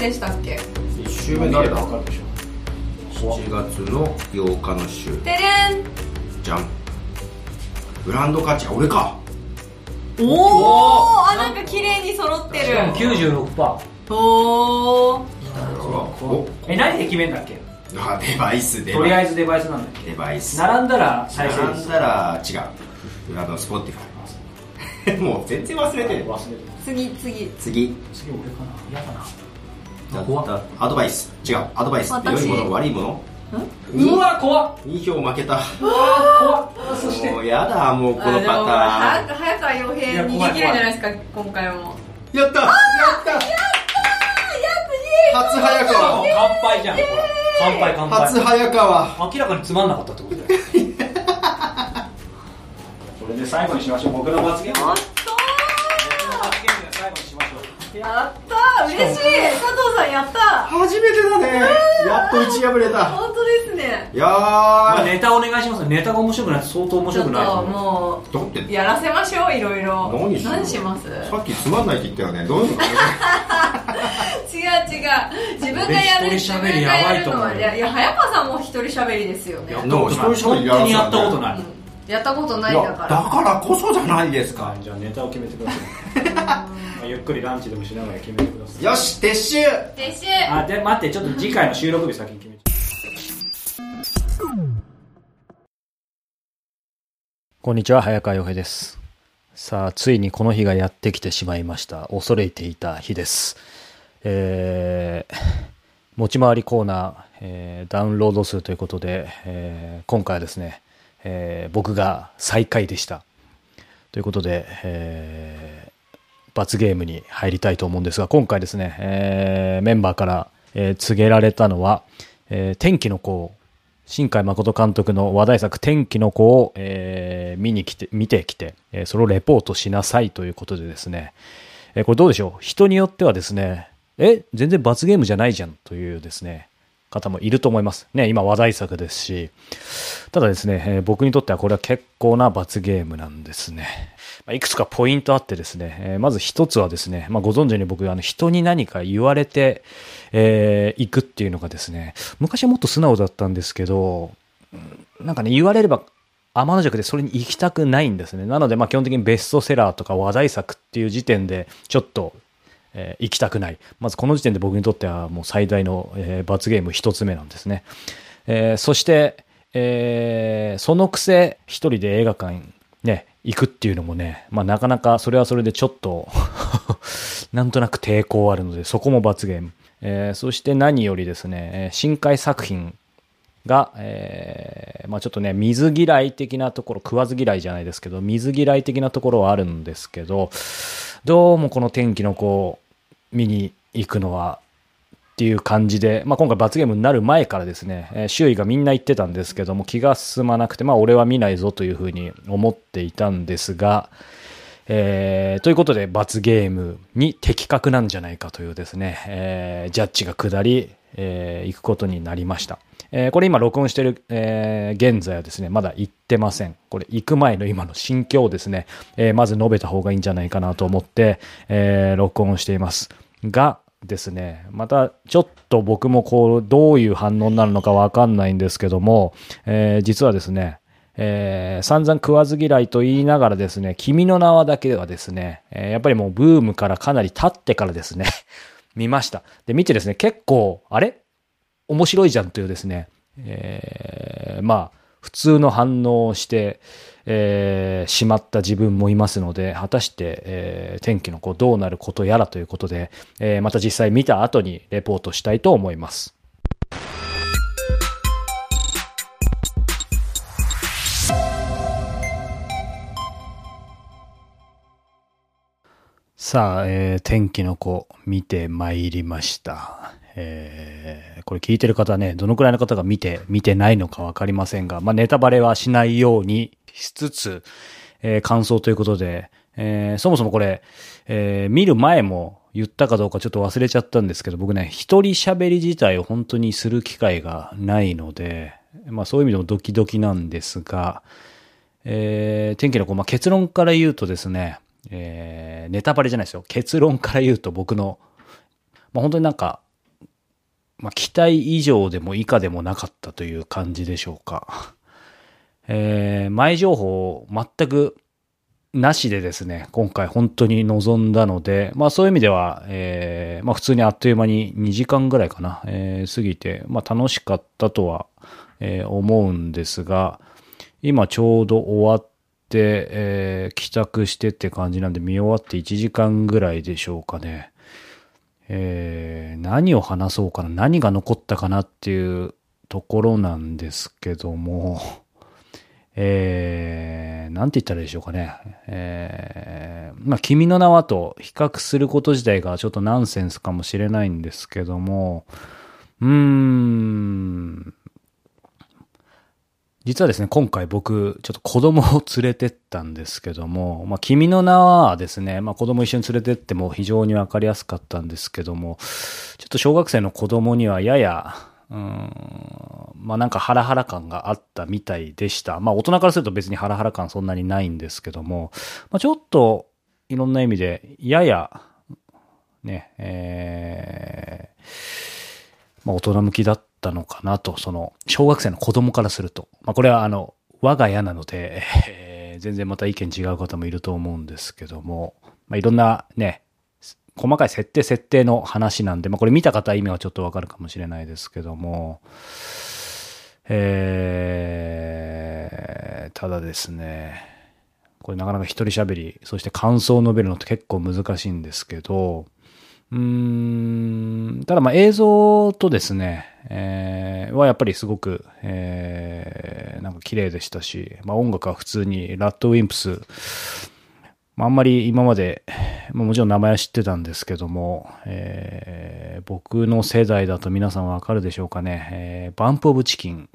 でしたっけ？1週目誰だ？わかるでしょ ?7 月の8日の週。てれんじゃん。グランド価値、あ、俺か。おおあなんか綺麗に揃ってるしかも96%おおおえ何で決めんだっけ？あ、デバイス、デバイス。とりあえずデバイスなんだっデバイス。け並んだら再生並んだら違う。あの、スポッティファイ。もう全然忘れてる。忘れて次次次。次俺かな嫌だなだ怖っ。だアドバイス。違う。アドバイス。って良いもの、悪いもの。うわ怖っ。2票負けた。怖っ。そして？もうやだ、もうこのパターン。あでも早川洋平逃げ切るんじゃないですか今回も。やった！やった！初早しかも川乾杯じゃんほら乾杯乾杯。初早川。明らかにつまんなかったってことだよ。それで最後にしましょう。僕の罰ゲームやっ僕の罰ゲームで最後にしましょう。たやった嬉しい。佐藤さんやった。初めてだね。やっと打ち破れた。本当ですね。いやーまあネタお願いします。ネタが面白くないと相当面白くない。と思うもだって。うやらせましょういろいろ。何します？さっきつまんないって言ったよね。どういうの 違う違う。自分がやる俺一人喋りやばいと思うよ。自分がやるのはいやいや早川さんも一人喋りですよね。一人喋りやらせ本当にやったことない。うんやったことないんだから。だからこそじゃないですか。はいじゃあネタを決めてください。まあゆっくりランチでもしながら決めてください。よし撤収。撤収。あで待ってちょっと次回の収録日先に決めちゃうこんにちは早川洋平です。さあついにこの日がやってきてしまいました。恐れていた日です。えー、持ち回りコーナー、えーダウンロード数ということで、えー今回はですね、えー僕が最下位でした。ということで、えー罰ゲームに入りたいと思うんですが、今回ですね、えーメンバーから、えー告げられたのは、えー天気の子、新海誠監督の話題作天気の子を、えー見に来て、見てきて、えーそれをレポートしなさいということでですね、えーこれどうでしょう？人によってはですね、え、全然罰ゲームじゃないじゃんというですね、方もいると思います。ね、今話題作ですし、ただですね、えー僕にとってはこれは結構な罰ゲームなんですね。まあいくつかポイントあってですね、えーまず一つはですね、まあ、ご存知に僕、あの、人に何か言われて、えー行くっていうのがですね、昔はもっと素直だったんですけど、なんかね、言われれば、天の弱でそれに行きたくないんですね。なので、まあ、基本的にベストセラーとか話題作っていう時点で、ちょっと、えー行きたくない。まずこの時点で僕にとってはもう最大の、えー罰ゲーム一つ目なんですね。えーそして、えーそのくせ一人で映画館ね、行くっていうのもね、まあなかなかそれはそれでちょっと なんとなく抵抗あるので、そこも罰ゲーム。えーそして何よりですね、深海作品が、えーまあちょっとね、水嫌い的なところ、食わず嫌いじゃないですけど、水嫌い的なところはあるんですけど、どうもこの天気の子を見に行くのは、っていう感じで、まあ、今回罰ゲームになる前からですね、えー周囲がみんな言ってたんですけども、気が進まなくて、まあ、俺は見ないぞというふうに思っていたんですが、えーということで罰ゲームに的確なんじゃないかというですね、えージャッジが下り、えー行くことになりました。えーこれ今録音してる、えー現在はですね、まだ行ってません。これ行く前の今の心境をですね、えーまず述べた方がいいんじゃないかなと思って、えー録音しています。がですね、またちょっと僕もこう、どういう反応になるのかわかんないんですけども、えー実はですね、えー散々食わず嫌いと言いながらですね、君の名はだけはですね、えーやっぱりもうブームからかなり経ってからですね、見ました。で、見てですね、結構、あれ？面白いじゃんというですね、えーまあ、普通の反応をして、えーしまった自分もいますので、果たして、えー天気の子どうなることやらということで、えーまた実際見た後にレポートしたいと思います。さあ、えー天気の子見てまいりました。えーこれ聞いてる方ね、どのくらいの方が見て、見てないのかわかりませんが、まあ、ネタバレはしないようにしつつ、えー感想ということで、えーそもそもこれ、えー見る前も言ったかどうかちょっと忘れちゃったんですけど、僕ね、一人喋り自体を本当にする機会がないので、まあそういう意味でもドキドキなんですが、えー天気の子、まあ、結論から言うとですね、えーネタバレじゃないですよ。結論から言うと僕のまあ、本当になんか、まあ、期待以上でも以下でもなかったという感じでしょうか。えー、前情報全くなしでですね、今回本当に臨んだので、まあそういう意味では、えー、まあ普通にあっという間に2時間ぐらいかな、えー、過ぎて、まあ楽しかったとは、えー、思うんですが、今ちょうど終わっ、えー、帰宅してって感じなんで見終わって1時間ぐらいでしょうかね。えー、何を話そうかな、何が残ったかなっていうところなんですけども、えー、なんて言ったらいいでしょうかね。えー、まあ、君の名はと比較すること自体がちょっとナンセンスかもしれないんですけども、うーん、実はですね、今回僕、ちょっと子供を連れてったんですけども、まあ、君の名はですね、まあ、子供一緒に連れてっても非常にわかりやすかったんですけども、ちょっと小学生の子供にはやや、うん、まあなんかハラハラ感があったみたいでした。まあ大人からすると別にハラハラ感そんなにないんですけども、まあちょっといろんな意味でやや、ね、えー、まあ大人向きだったのかなと、その小学生の子供からすると。まあこれはあの、我が家なので、えー、全然また意見違う方もいると思うんですけども、まあいろんなね、細かい設定設定の話なんで、まあこれ見た方意味はちょっとわかるかもしれないですけども、えー、ただですね、これなかなか一人喋り、そして感想を述べるのって結構難しいんですけど、うーん、ただまあ映像とですね、えー、はやっぱりすごく、えー、なんか綺麗でしたし、まあ音楽は普通にラッドウィンプス、まあ、あんまり今まで、まあ、もちろん名前は知ってたんですけども、えー、僕の世代だと皆さんわかるでしょうかね、えー、バンプオブチキン、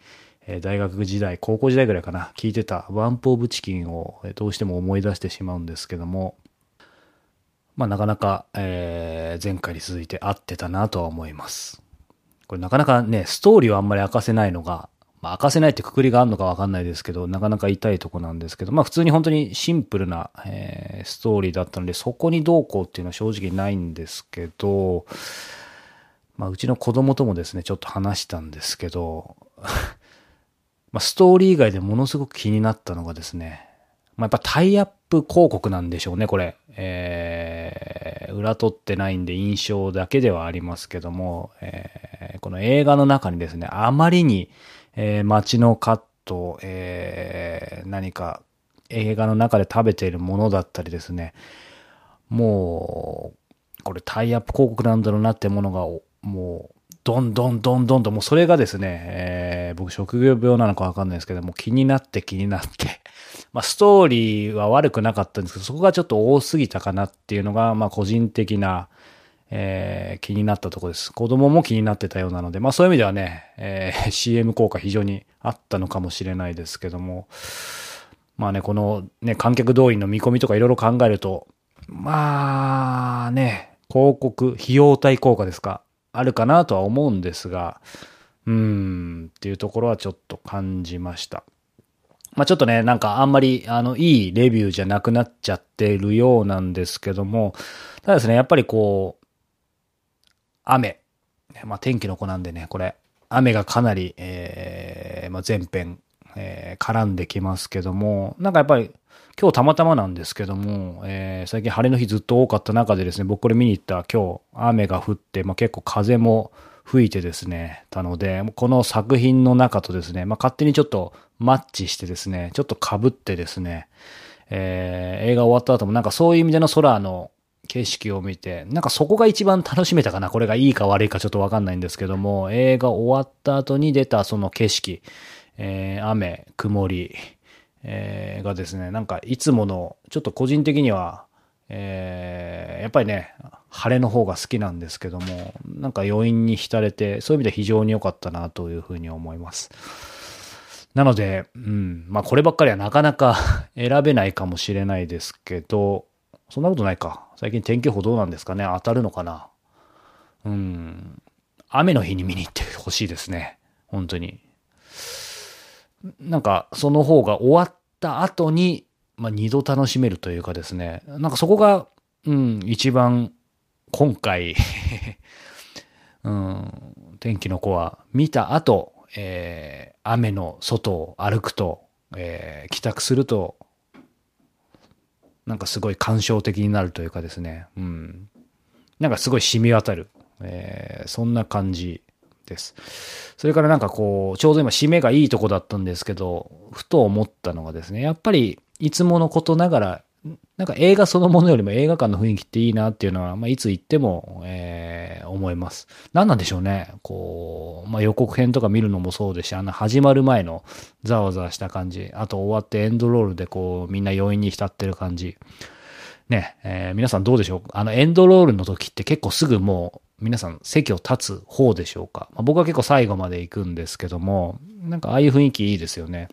大学時代、高校時代ぐらいかな、聞いてたバンプオブチキンをどうしても思い出してしまうんですけども、まあなかなか、えー、前回に続いて合ってたなとは思います。これなかなかね、ストーリーをあんまり明かせないのが、まあ、明かせないってくくりがあるのかわかんないですけど、なかなか痛いとこなんですけど、まあ普通に本当にシンプルな、えー、ストーリーだったので、そこにどうこうっていうのは正直ないんですけど、まあうちの子供ともですね、ちょっと話したんですけど、まあストーリー以外でものすごく気になったのがですね、まあやっぱタイアッププ広告なんでしょうね、これ。えー、裏取ってないんで印象だけではありますけども、えー、この映画の中にですね、あまりに、えー、街のカット、えー、何か映画の中で食べているものだったりですね、もう、これタイアップ広告なんだろうなってものが、もう、どんどんどんどんと、もうそれがですね、えー、僕職業病なのかわかんないですけども、気になって気になって、まあストーリーは悪くなかったんですけど、そこがちょっと多すぎたかなっていうのが、まあ個人的な、えー、気になったとこです。子供も気になってたようなので、まあそういう意味ではね、えー、CM 効果非常にあったのかもしれないですけども、まあね、このね、観客動員の見込みとかいろいろ考えると、まあね、広告、費用対効果ですか、あるかなとは思うんですが、うーん、っていうところはちょっと感じました。まあちょっとね、なんかあんまり、あの、いいレビューじゃなくなっちゃってるようなんですけども、ただですね、やっぱりこう、雨。まあ、天気の子なんでね、これ、雨がかなり、えー、まあ、前編、えー、絡んできますけども、なんかやっぱり、今日たまたまなんですけども、えー、最近晴れの日ずっと多かった中でですね、僕これ見に行った今日雨が降って、まあ、結構風も吹いてですね、たので、この作品の中とですね、まあ、勝手にちょっとマッチしてですね、ちょっと被ってですね、えー、映画終わった後もなんかそういう意味での空の景色を見て、なんかそこが一番楽しめたかな。これがいいか悪いかちょっとわかんないんですけども、映画終わった後に出たその景色、えー、雨、曇り、えー、がですね、なんかいつもの、ちょっと個人的には、えー、やっぱりね、晴れの方が好きなんですけども、なんか余韻に浸れて、そういう意味で非常に良かったなというふうに思います。なので、うん、まあこればっかりはなかなか 選べないかもしれないですけど、そんなことないか。最近天気予報どうなんですかね当たるのかなうん。雨の日に見に行ってほしいですね。本当に。なんか、その方が終わった後に、まあ、二度楽しめるというかですね。なんかそこが、うん、一番今回 うん、天気の子は見た後、えー、雨の外を歩くと、えー、帰宅すると、なんかすごい感傷的になるというかですね、うん。なんかすごい染み渡る、えー、そんな感じです。それからなんかこう、ちょうど今締めがいいとこだったんですけど、ふと思ったのがですね、やっぱりいつものことながらなんか映画そのものよりも映画館の雰囲気っていいなっていうのは、まあ、いつ行っても、えー、思います。何なんでしょうね。こう、まあ、予告編とか見るのもそうですし、あの始まる前のざわざわした感じ、あと終わってエンドロールでこう、みんな余韻に浸ってる感じ。ね、えー、皆さんどうでしょう？あのエンドロールの時って結構すぐもう皆さん席を立つ方でしょうか、まあ、僕は結構最後まで行くんですけども、なんかああいう雰囲気いいですよね。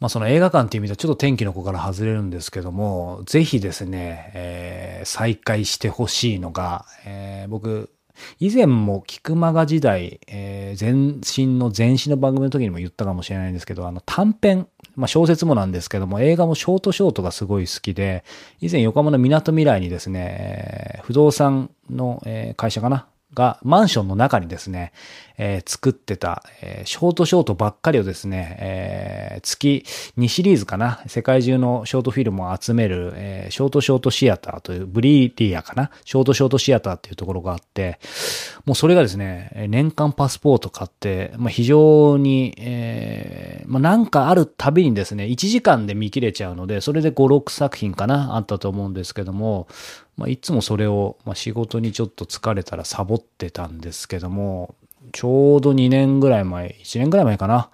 まあその映画館っていう意味ではちょっと天気の子から外れるんですけども、ぜひですね、えー、再開してほしいのが、えー、僕、以前も菊間が時代、えー、前身の前身の番組の時にも言ったかもしれないんですけど、あの短編、まあ小説もなんですけども、映画もショートショートがすごい好きで、以前横浜の港未来にですね、不動産の会社かながマンションの中にですね、えー、作ってた、えー、ショートショートばっかりをですね、えー、月2シリーズかな、世界中のショートフィルムを集める、え、ショートショートシアターという、ブリーリアかな、ショートショートシアターっていうところがあって、もうそれがですね、年間パスポート買って、まあ、非常に、え、まあ、なんかあるたびにですね、1時間で見切れちゃうので、それで5、6作品かな、あったと思うんですけども、まあ、いつもそれを、まあ、仕事にちょっと疲れたらサボってたんですけども、ちょうど2年ぐらい前、1年ぐらい前かな。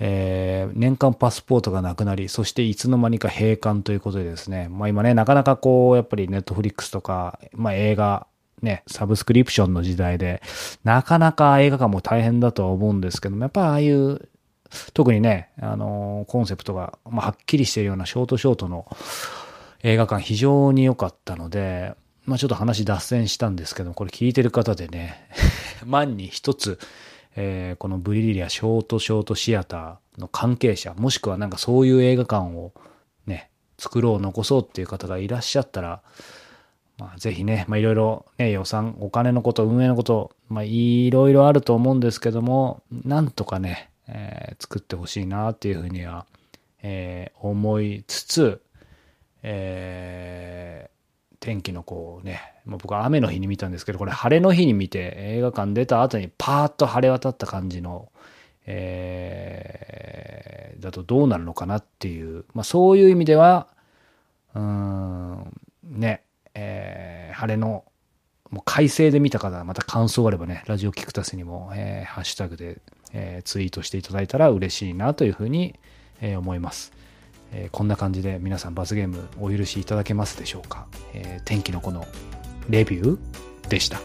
えー、年間パスポートがなくなり、そしていつの間にか閉館ということでですね、まあ今ね、なかなかこう、やっぱりネットフリックスとか、まあ映画、ね、サブスクリプションの時代で、なかなか映画館も大変だとは思うんですけども、やっぱああいう、特にね、あのー、コンセプトが、まあ、はっきりしているようなショートショートの映画館非常に良かったので、まあちょっと話脱線したんですけど、これ聞いてる方でね、万に一つ、えー、このブリリアショートショートシアターの関係者、もしくはなんかそういう映画館をね、作ろう、残そうっていう方がいらっしゃったら、まあ、ぜひね、まあ、いろいろね、予算、お金のこと、運営のこと、まあ、いろいろあると思うんですけども、なんとかね、えー、作ってほしいなっていうふうには、えー、思いつつ、えー、天気のこうね、まあ、僕は雨の日に見たんですけど、これ晴れの日に見て映画館出た後にパーッと晴れ渡った感じの、えー、だとどうなるのかなっていう、まあ、そういう意味では、うん、ね、えー、晴れの、もう快晴で見た方また感想があればね、ラジオキクタスにも、えー、ハッシュタグで、えー、ツイートしていただいたら嬉しいなというふうに、えー、思います。えー、こんな感じで皆さん罰ゲームお許しいただけますでしょうか、えー、天気の子のレビューでした。